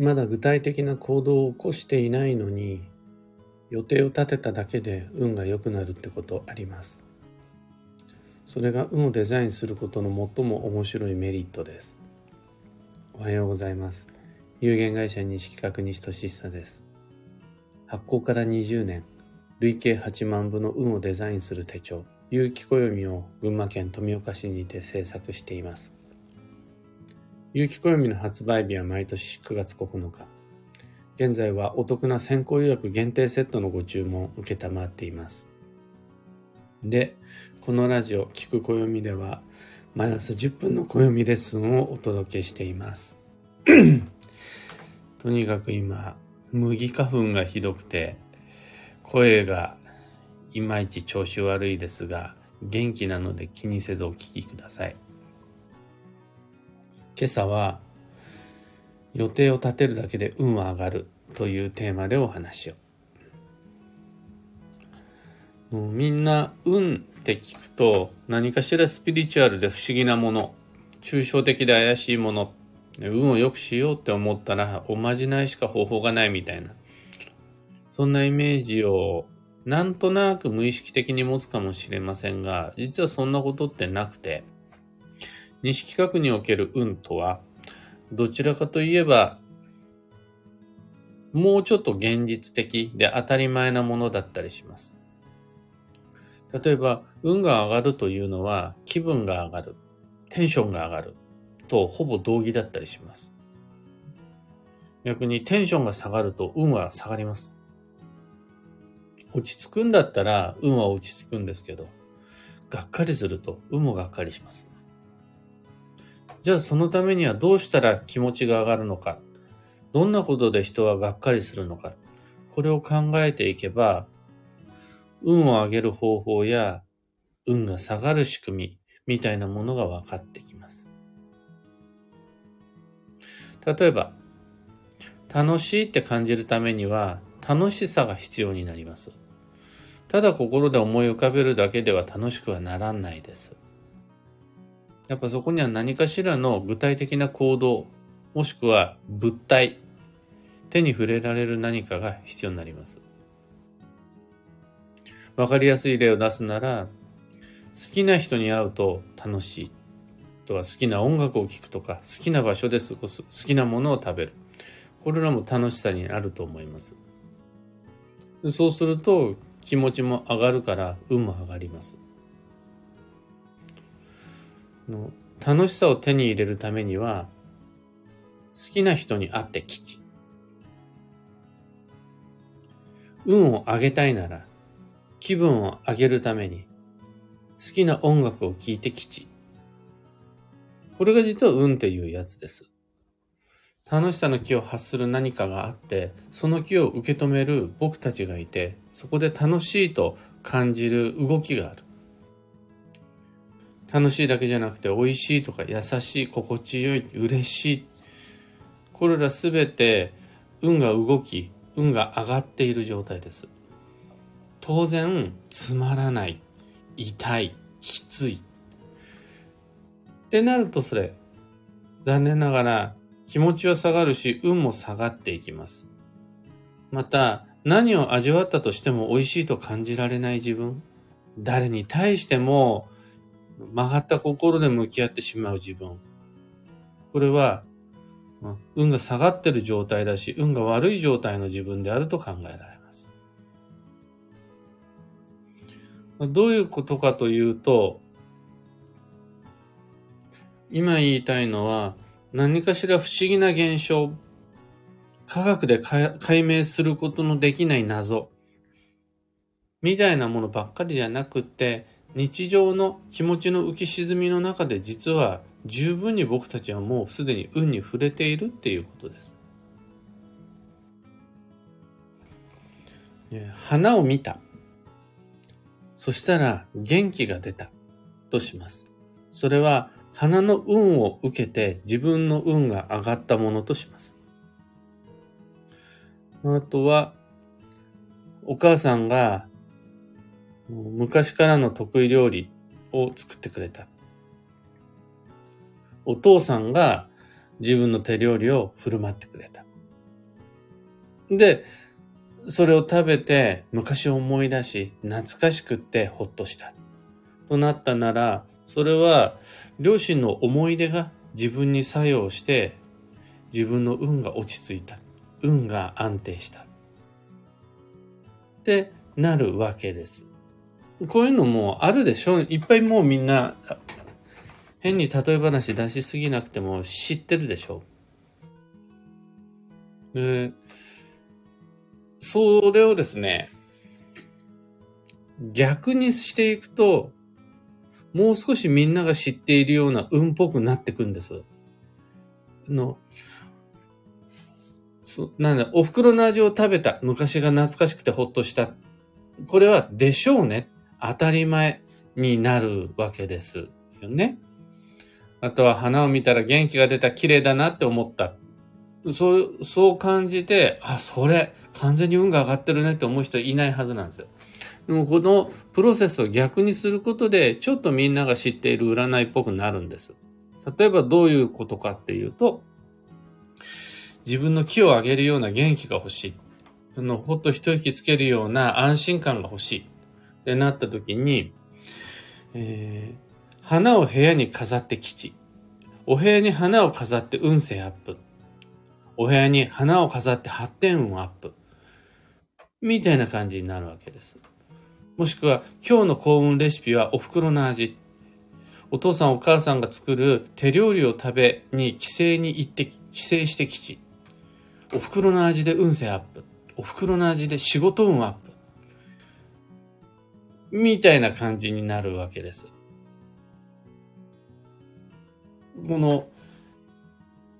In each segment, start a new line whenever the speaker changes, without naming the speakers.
まだ具体的な行動を起こしていないのに予定を立てただけで運が良くなるってことあります。それが運をデザインすることの最も面白いメリットです。おはようございます。有限会社西企画西俊久です。発行から20年。累計8万部の運をデザインする手帳。有機暦を群馬県富岡市にて制作しています。有機暦の発売日は毎年9月9日。現在はお得な先行予約限定セットのご注文を受けたまっています。で、このラジオ、聞く暦では、毎朝10分の暦レッスンをお届けしています。とにかく今、麦花粉がひどくて、声がいまいち調子悪いですが、元気なので気にせずお聞きください。今朝は予定を立てるだけで運は上がるというテーマでお話を。もうみんな運って聞くと何かしらスピリチュアルで不思議なもの、抽象的で怪しいもの、運を良くしようって思ったらおまじないしか方法がないみたいな。そんなイメージをなんとなく無意識的に持つかもしれませんが、実はそんなことってなくて、西企画における運とは、どちらかといえば、もうちょっと現実的で当たり前なものだったりします。例えば、運が上がるというのは気分が上がる、テンションが上がるとほぼ同義だったりします。逆にテンションが下がると運は下がります。落ち着くんだったら運は落ち着くんですけど、がっかりすると運もがっかりします。じゃあそのためにはどうしたら気持ちが上がるのか、どんなことで人はがっかりするのか、これを考えていけば、運を上げる方法や運が下がる仕組みみたいなものが分かってきます。例えば、楽しいって感じるためには楽しさが必要になります。ただ心で思い浮かべるだけでは楽しくはならないです。やっぱそこには何かしらの具体的な行動、もしくは物体、手に触れられる何かが必要になります。わかりやすい例を出すなら、好きな人に会うと楽しいとか、好きな音楽を聴くとか、好きな場所で過ごす、好きなものを食べる。これらも楽しさになると思います。そうすると気持ちも上がるから運も上がります。の楽しさを手に入れるためには、好きな人に会って吉。運を上げたいなら、気分を上げるために、好きな音楽を聴いて吉。これが実は運っていうやつです。楽しさの気を発する何かがあって、その気を受け止める僕たちがいて、そこで楽しいと感じる動きがある。楽しいだけじゃなくて美味しいとか優しい心地よい嬉しい。これらすべて運が動き運が上がっている状態です。当然つまらない痛いきつい。ってなるとそれ残念ながら気持ちは下がるし運も下がっていきます。また何を味わったとしても美味しいと感じられない自分。誰に対しても曲がった心で向き合ってしまう自分。これは、運が下がってる状態だし、運が悪い状態の自分であると考えられます。どういうことかというと、今言いたいのは、何かしら不思議な現象、科学で解明することのできない謎、みたいなものばっかりじゃなくて、日常の気持ちの浮き沈みの中で実は十分に僕たちはもうすでに運に触れているっていうことです。花を見た。そしたら元気が出たとします。それは花の運を受けて自分の運が上がったものとします。あとは、お母さんが昔からの得意料理を作ってくれた。お父さんが自分の手料理を振る舞ってくれた。で、それを食べて昔を思い出し、懐かしくってほっとした。となったなら、それは両親の思い出が自分に作用して、自分の運が落ち着いた。運が安定した。ってなるわけです。こういうのもあるでしょいっぱいもうみんな、変に例え話出しすぎなくても知ってるでしょで、それをですね、逆にしていくと、もう少しみんなが知っているような運っぽくなってくんです。あの、そなんだ、お袋の味を食べた。昔が懐かしくてほっとした。これはでしょうね。当たり前になるわけですよね。あとは花を見たら元気が出た、綺麗だなって思った。そう、そう感じて、あ、それ、完全に運が上がってるねって思う人いないはずなんですよ。でもこのプロセスを逆にすることで、ちょっとみんなが知っている占いっぽくなるんです。例えばどういうことかっていうと、自分の気を上げるような元気が欲しい。あの、ほっと一息つけるような安心感が欲しい。ってなった時に、えー、花を部屋に飾って吉。お部屋に花を飾って運勢アップ。お部屋に花を飾って発展運アップ。みたいな感じになるわけです。もしくは、今日の幸運レシピはお袋の味。お父さんお母さんが作る手料理を食べに帰省に行って、帰省して吉。お袋の味で運勢アップ。お袋の味で仕事運アップ。みたいな感じになるわけです。この、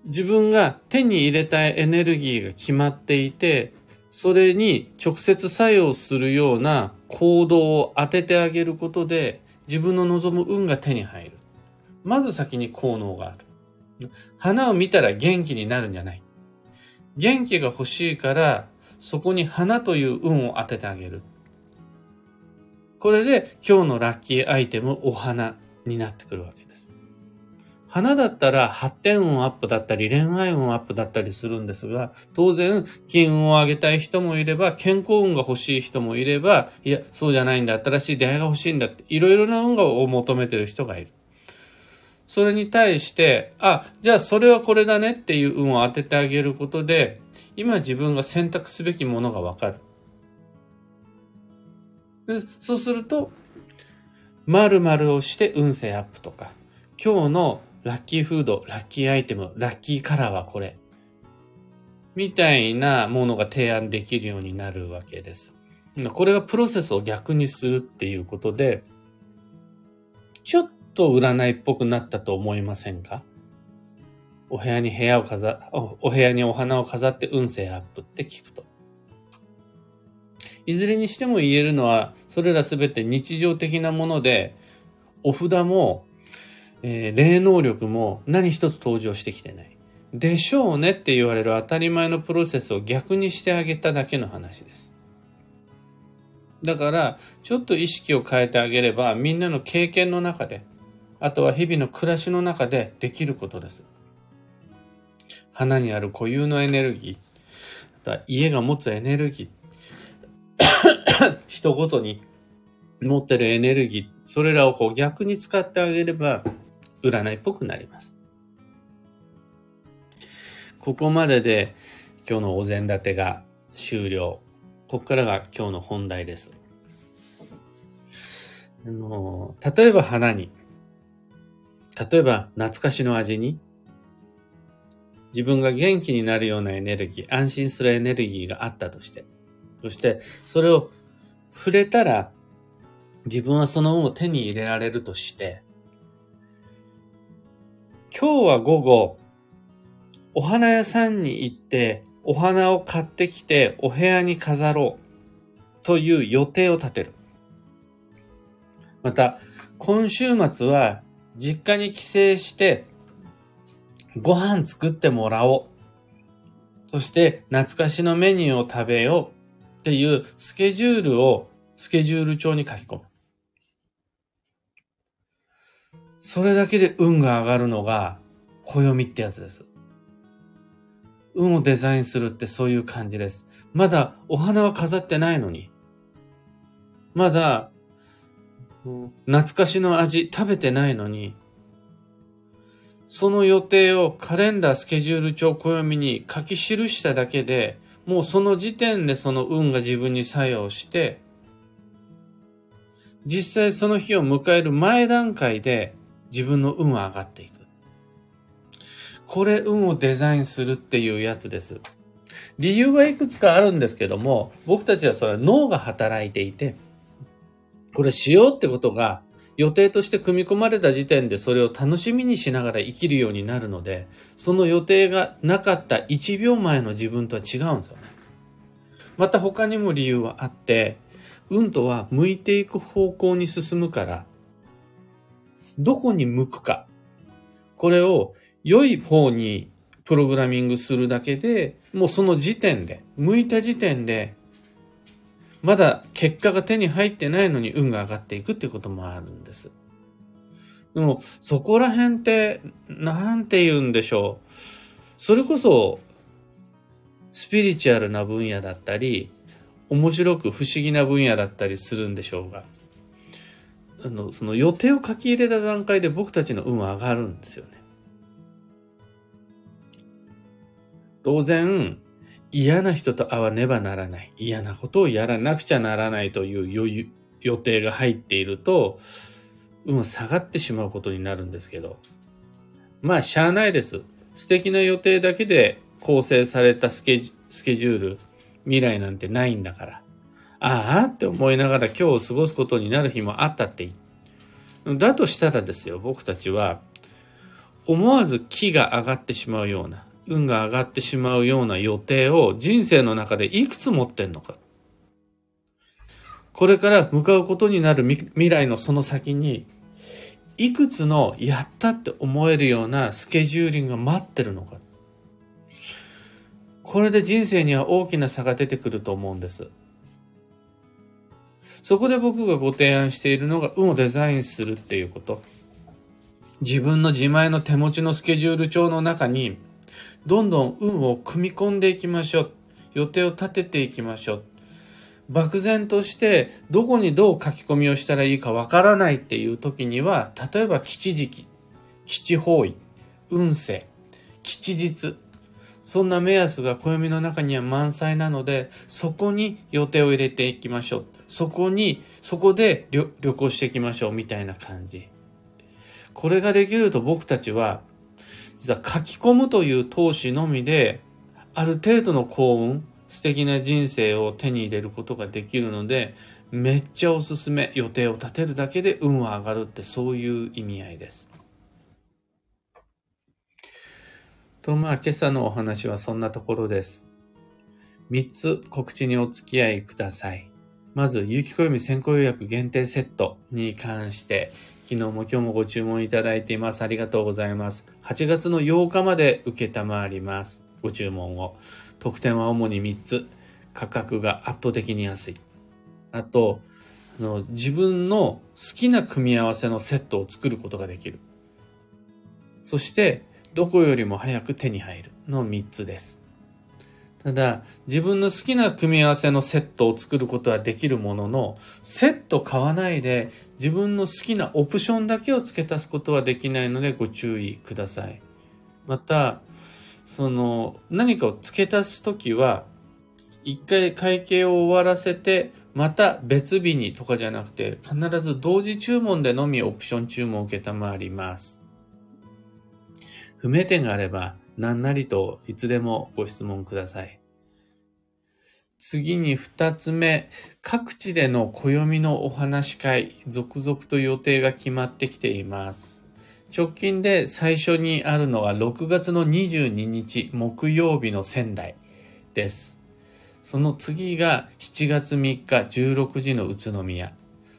自分が手に入れたいエネルギーが決まっていて、それに直接作用するような行動を当ててあげることで、自分の望む運が手に入る。まず先に効能がある。花を見たら元気になるんじゃない。元気が欲しいから、そこに花という運を当ててあげる。これで今日のラッキーアイテム、お花になってくるわけです。花だったら発展運アップだったり恋愛運アップだったりするんですが、当然金運を上げたい人もいれば、健康運が欲しい人もいれば、いや、そうじゃないんだ、新しい出会いが欲しいんだって、いろいろな運を求めてる人がいる。それに対して、あ、じゃあそれはこれだねっていう運を当ててあげることで、今自分が選択すべきものがわかる。そうすると、〇〇をして運勢アップとか、今日のラッキーフード、ラッキーアイテム、ラッキーカラーはこれ。みたいなものが提案できるようになるわけです。これがプロセスを逆にするっていうことで、ちょっと占いっぽくなったと思いませんか？お部屋に部屋を飾、お部屋にお花を飾って運勢アップって聞くと。いずれにしても言えるのは、それらすべて日常的なもので、お札も、えー、霊能力も何一つ登場してきてない。でしょうねって言われる当たり前のプロセスを逆にしてあげただけの話です。だから、ちょっと意識を変えてあげれば、みんなの経験の中で、あとは日々の暮らしの中でできることです。花にある固有のエネルギー、あとは家が持つエネルギー、人ごとに持ってるエネルギー、それらをこう逆に使ってあげれば、占いっぽくなります。ここまでで今日のお膳立てが終了。ここからが今日の本題です。あの、例えば花に、例えば懐かしの味に、自分が元気になるようなエネルギー、安心するエネルギーがあったとして、そしてそれを触れたら自分はその運を手に入れられるとして、今日は午後、お花屋さんに行って、お花を買ってきてお部屋に飾ろうという予定を立てる。また、今週末は実家に帰省してご飯作ってもらおう。そして懐かしのメニューを食べようっていうスケジュールをスケジュール帳に書き込む。それだけで運が上がるのが暦ってやつです。運をデザインするってそういう感じです。まだお花は飾ってないのに。まだ、懐かしの味食べてないのに、その予定をカレンダースケジュール帳暦に書き記しただけで、もうその時点でその運が自分に作用して、実際その日を迎える前段階で自分の運は上がっていく。これ運をデザインするっていうやつです。理由はいくつかあるんですけども、僕たちはそれは脳が働いていて、これしようってことが予定として組み込まれた時点でそれを楽しみにしながら生きるようになるので、その予定がなかった1秒前の自分とは違うんですよね。また他にも理由はあって、運とは向いていく方向に進むから、どこに向くか。これを良い方にプログラミングするだけで、もうその時点で、向いた時点で、まだ結果が手に入ってないのに運が上がっていくっていうこともあるんです。でも、そこら辺って、なんて言うんでしょう。それこそ、スピリチュアルな分野だったり、面白く不思議な分野だったりするんでしょうが、あの、その予定を書き入れた段階で僕たちの運は上がるんですよね。当然、嫌な人と会わねばならない。嫌なことをやらなくちゃならないという予定が入っていると、運は下がってしまうことになるんですけど。まあ、しゃあないです。素敵な予定だけで構成されたスケジュール、未来なんてないんだから。ああって思いながら今日を過ごすことになる日もあったっていい。だとしたらですよ、僕たちは、思わず気が上がってしまうような、運が上がってしまうような予定を人生の中でいくつ持ってんのか。これから向かうことになる未来のその先に、いくつのやったって思えるようなスケジューリングが待ってるのか。これで人生には大きな差が出てくると思うんです。そこで僕がご提案しているのが運をデザインするっていうこと。自分の自前の手持ちのスケジュール帳の中に、どんどん運を組み込んでいきましょう。予定を立てていきましょう。漠然としてどこにどう書き込みをしたらいいかわからないっていう時には、例えば吉時期、吉方位、運勢、吉日、そんな目安が暦の中には満載なので、そこに予定を入れていきましょう。そこに、そこで旅行していきましょうみたいな感じ。これができると僕たちは、実は書き込むという投資のみで、ある程度の幸運、素敵な人生を手に入れることができるので、めっちゃおすすめ。予定を立てるだけで運は上がるってそういう意味合いです。と、まあ、今朝のお話はそんなところです。3つ告知にお付き合いください。まず、有機暦先行予約限定セットに関して、昨日も今日もご注文いただいています。ありがとうございます。8月の8日まで受けたまわります。ご注文を。特典は主に3つ。価格が圧倒的に安い。あと、あの自分の好きな組み合わせのセットを作ることができる。そして、どこよりも早く手に入るの3つです。ただ、自分の好きな組み合わせのセットを作ることはできるものの、セット買わないで自分の好きなオプションだけを付け足すことはできないのでご注意ください。また、その、何かを付け足すときは、一回会計を終わらせて、また別日にとかじゃなくて、必ず同時注文でのみオプション注文を受けたまわります。不明点があれば何なりといつでもご質問ください。次に二つ目、各地での暦のお話し会、続々と予定が決まってきています。直近で最初にあるのは6月の22日木曜日の仙台です。その次が7月3日16時の宇都宮。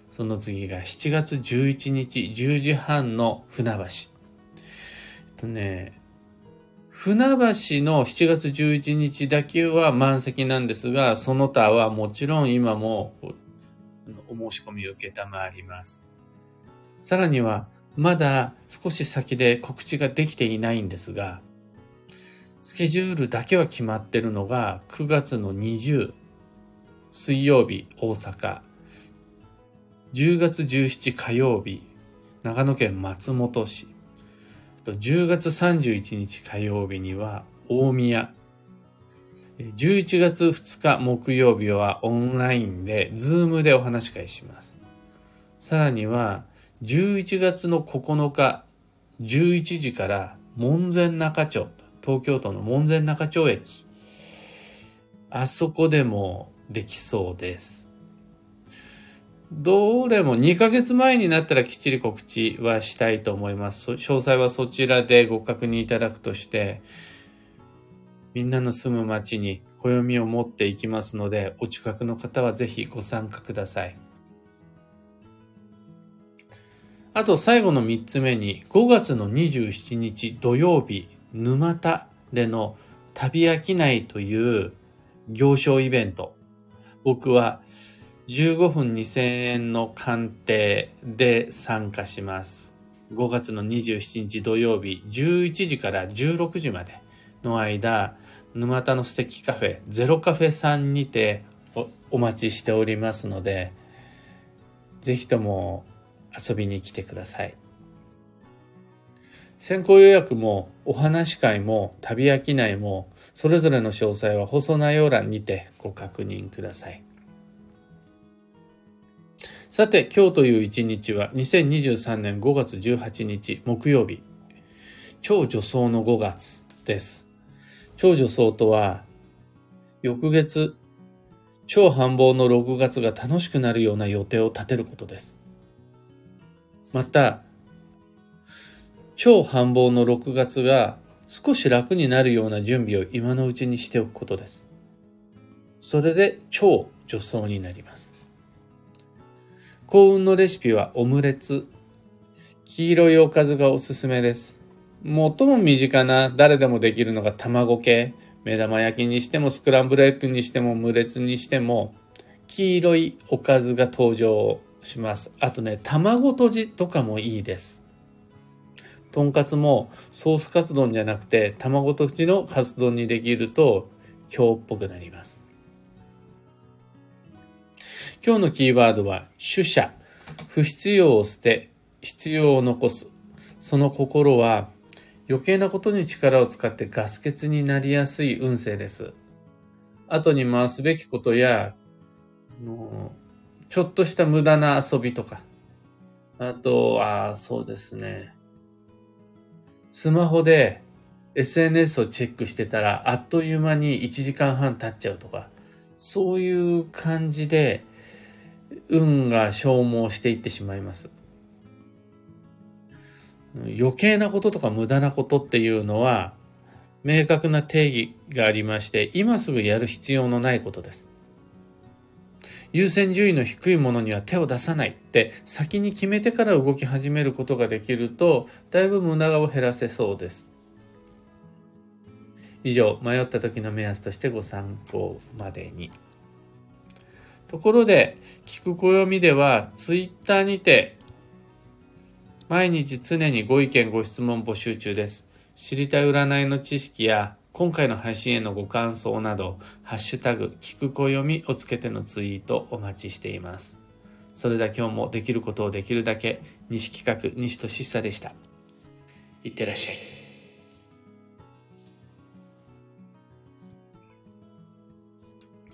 その次が7月11日10時半の船橋。えっとね、船橋の7月11日だけは満席なんですが、その他はもちろん今もお申し込みを受けたまわります。さらには、まだ少し先で告知ができていないんですが、スケジュールだけは決まってるのが9月の20水曜日大阪10月17火曜日長野県松本市10月31日火曜日には大宮11月2日木曜日はオンラインで、ズームでお話し会します。さらには、11月の9日、11時から門前仲町、東京都の門前仲町駅、あそこでもできそうです。どれも2ヶ月前になったらきっちり告知はしたいと思います。詳細はそちらでご確認いただくとして、みんなの住む町に暦を持っていきますので、お近くの方はぜひご参加ください。あと最後の3つ目に、5月の27日土曜日、沼田での旅飽きないという行商イベント。僕は15分2000円の鑑定で参加します。5月の27日土曜日11時から16時までの間、沼田の素敵カフェ、ゼロカフェさんにてお待ちしておりますので、ぜひとも遊びに来てください。先行予約もお話会も旅飽きないもそれぞれの詳細は放送内容欄にてご確認ください。さて、今日という一日は2023年5月18日木曜日。超女装の5月です。超女装とは、翌月、超繁忙の6月が楽しくなるような予定を立てることです。また、超繁忙の6月が少し楽になるような準備を今のうちにしておくことです。それで超女装になります。幸運のレシピはオムレツ。黄色いおかずがおすすめです。最も身近な誰でもできるのが卵系。目玉焼きにしてもスクランブルエッグにしても無列にしても黄色いおかずが登場します。あとね、卵とじとかもいいです。とんかつもソースカツ丼じゃなくて卵とじのカツ丼にできると今日っぽくなります。今日のキーワードは主者。不必要を捨て、必要を残す。その心は余計なことに力を使ってガス欠になりやすい運勢です。後に回すべきことや、ちょっとした無駄な遊びとか、あとは、そうですね。スマホで SNS をチェックしてたら、あっという間に1時間半経っちゃうとか、そういう感じで、運が消耗していってしまいます。余計なこととか無駄なことっていうのは明確な定義がありまして今すぐやる必要のないことです。優先順位の低いものには手を出さないって先に決めてから動き始めることができるとだいぶ無駄を減らせそうです。以上迷った時の目安としてご参考までに。ところで聞く暦ではツイッターにて毎日常にご意見ご質問募集中です。知りたい占いの知識や今回の配信へのご感想など、ハッシュタグ、聞く暦をつけてのツイートお待ちしています。それでは今日もできることをできるだけ、西企画、西俊久でした。いってらっしゃい。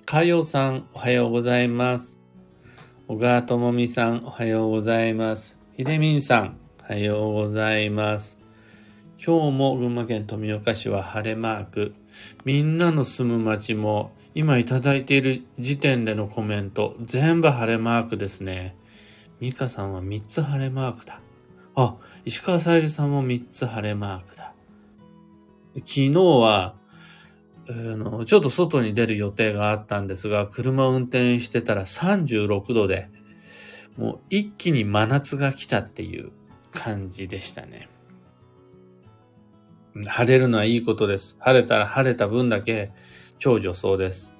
かよさん、おはようございます。小川智美さん、おはようございます。ひでみんさん、おはようございます。今日も群馬県富岡市は晴れマーク。みんなの住む町も今いただいている時点でのコメント全部晴れマークですね。ミカさんは3つ晴れマークだ。あ、石川さゆりさんも3つ晴れマークだ。昨日は、あの、ちょっと外に出る予定があったんですが、車を運転してたら36度で、もう一気に真夏が来たっていう感じでしたね。晴れるのはいいことです。晴れたら晴れた分だけ超助走です。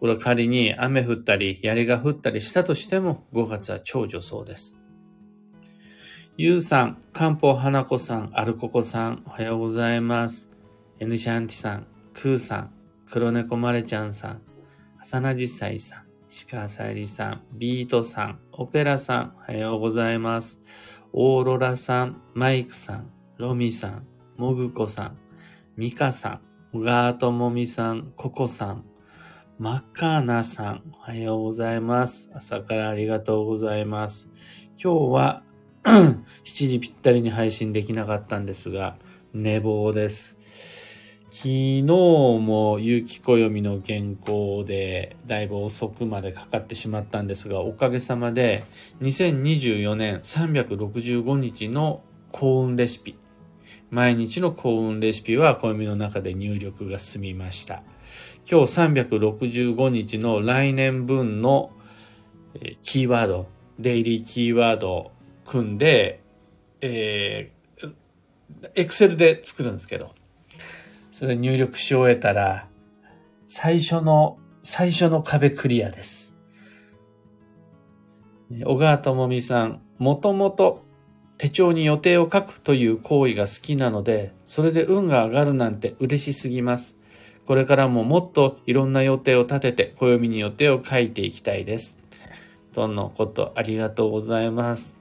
これは仮に雨降ったり、槍が降ったりしたとしても、5月は超助走です。ゆうさん、漢方花子さん、アルココさん、おはようございます。N シャンティさん、クーさん、黒猫マレちゃんさん、浅名実際さん、鹿さゆりさん、ビートさん、オペラさん、おはようございます。オーロラさん、マイクさん、ロミさん、モグコさん、ミカさん、小川ともみさん、ココさん、マッカーナさん、おはようございます。朝からありがとうございます。今日は 7時ぴったりに配信できなかったんですが、寝坊です。昨日も有機暦の原稿でだいぶ遅くまでかかってしまったんですが、おかげさまで2024年365日の幸運レシピ、毎日の幸運レシピは暦の中で入力が済みました。今日365日の来年分のキーワード、デイリーキーワードを組んで、えー、エクセルで作るんですけど、それ入力し終えたら、最初の、最初の壁クリアです。小川智美さん、もともと手帳に予定を書くという行為が好きなので、それで運が上がるなんて嬉しすぎます。これからももっといろんな予定を立てて、暦に予定を書いていきたいです。とのことありがとうございます。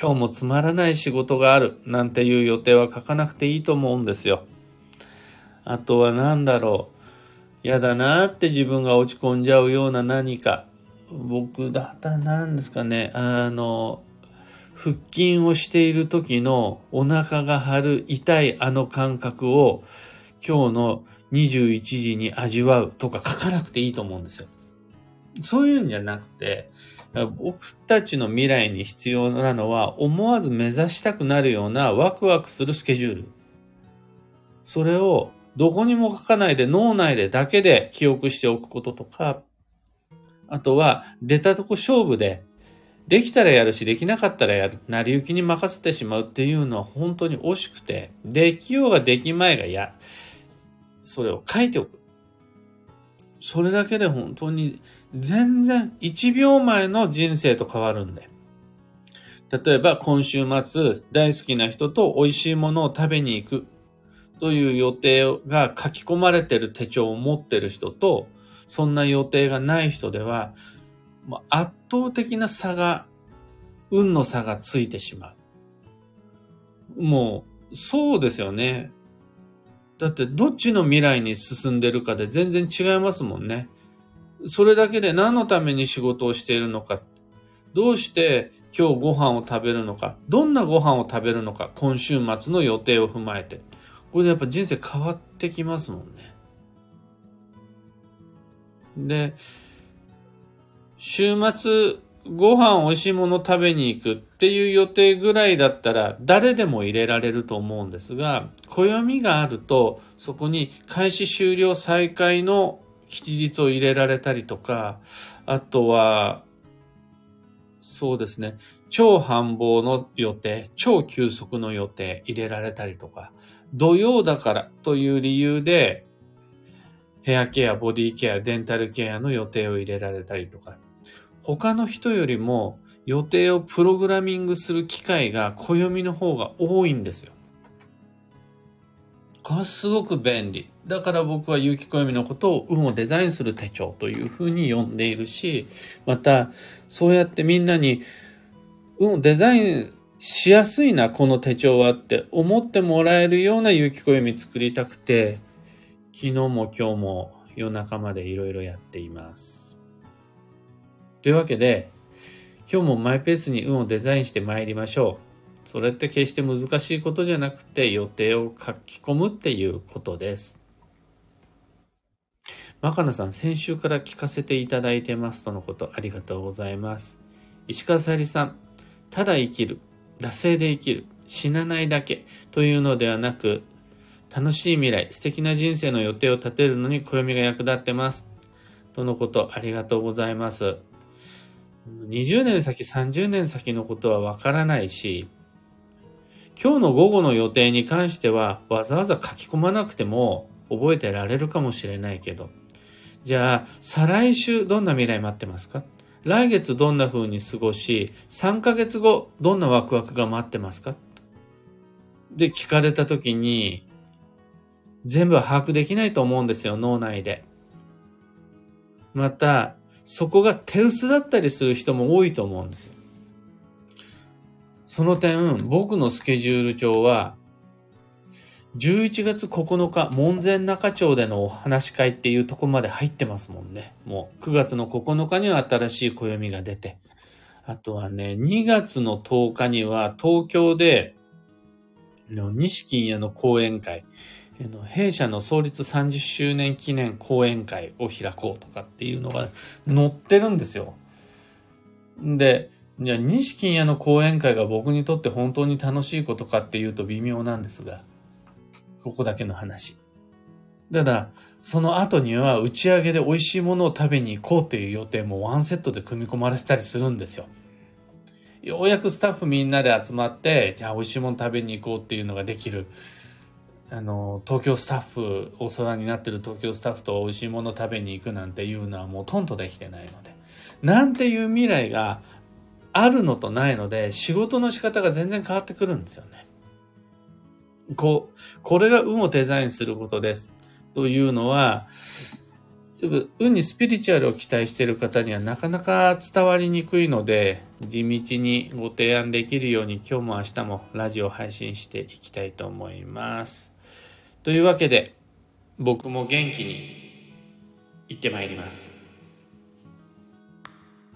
今日もつまらない仕事があるなんていう予定は書かなくていいと思うんですよ。あとは何だろう。嫌だなって自分が落ち込んじゃうような何か。僕だったら何ですかね。あの、腹筋をしている時のお腹が張る痛いあの感覚を今日の21時に味わうとか書かなくていいと思うんですよ。そういうんじゃなくて、僕たちの未来に必要なのは思わず目指したくなるようなワクワクするスケジュール。それをどこにも書かないで脳内でだけで記憶しておくこととか、あとは出たとこ勝負でできたらやるし、できなかったらやる。成り行きに任せてしまうっていうのは本当に惜しくて、できようができまいがや、それを書いておく。それだけで本当に全然1秒前の人生と変わるんで。例えば今週末大好きな人と美味しいものを食べに行くという予定が書き込まれてる手帳を持ってる人と、そんな予定がない人では、圧倒的な差が、運の差がついてしまう。もう、そうですよね。だってどっちの未来に進んでるかで全然違いますもんね。それだけで何のために仕事をしているのか。どうして今日ご飯を食べるのか。どんなご飯を食べるのか。今週末の予定を踏まえて。これでやっぱ人生変わってきますもんね。で、週末ご飯美味しいもの食べに行くっていう予定ぐらいだったら誰でも入れられると思うんですが、暦があるとそこに開始終了再開の吉日を入れられたりとか、あとは、そうですね、超繁忙の予定、超休息の予定入れられたりとか、土曜だからという理由で、ヘアケア、ボディケア、デンタルケアの予定を入れられたりとか、他の人よりも予定をプログラミングする機会が暦の方が多いんですよ。これすごく便利。だから僕は有機暦のことを運をデザインする手帳というふうに呼んでいるし、またそうやってみんなに運をデザインしやすいな、この手帳はって思ってもらえるような有機暦作りたくて、昨日も今日も夜中までいろいろやっています。というわけで、今日もマイペースに運をデザインして参りましょう。それって決して難しいことじゃなくて予定を書き込むっていうことです。マカナさん、先週から聞かせていただいてますとのことありがとうございます。石川さゆりさん、ただ生きる、惰性で生きる、死なないだけというのではなく、楽しい未来、素敵な人生の予定を立てるのに暦が役立ってます。とのことありがとうございます。20年先、30年先のことはわからないし、今日の午後の予定に関してはわざわざ書き込まなくても覚えてられるかもしれないけど、じゃあ、再来週どんな未来待ってますか？来月どんな風に過ごし、3ヶ月後どんなワクワクが待ってますか？で聞かれた時に、全部は把握できないと思うんですよ、脳内で。また、そこが手薄だったりする人も多いと思うんですよ。その点、僕のスケジュール帳は、11月9日、門前仲町でのお話し会っていうとこまで入ってますもんね。もう9月の9日には新しい暦が出て、あとはね、2月の10日には東京で、西金屋の講演会、弊社の創立30周年記念講演会を開こうとかっていうのが載ってるんですよ。で、じゃあ、西金屋の講演会が僕にとって本当に楽しいことかっていうと微妙なんですが、ここだけの話。ただ、その後には打ち上げで美味しいものを食べに行こうっていう予定もワンセットで組み込まれてたりするんですよ。ようやくスタッフみんなで集まって、じゃあ美味しいもの食べに行こうっていうのができる。あの、東京スタッフ、お世話になってる東京スタッフと美味しいもの食べに行くなんていうのはもうとんとできてないので。なんていう未来があるのとないので、仕事の仕方が全然変わってくるんですよね。こう、これが運をデザインすることです。というのは、運にスピリチュアルを期待している方にはなかなか伝わりにくいので、地道にご提案できるように今日も明日もラジオ配信していきたいと思います。というわけで、僕も元気に行ってまいります。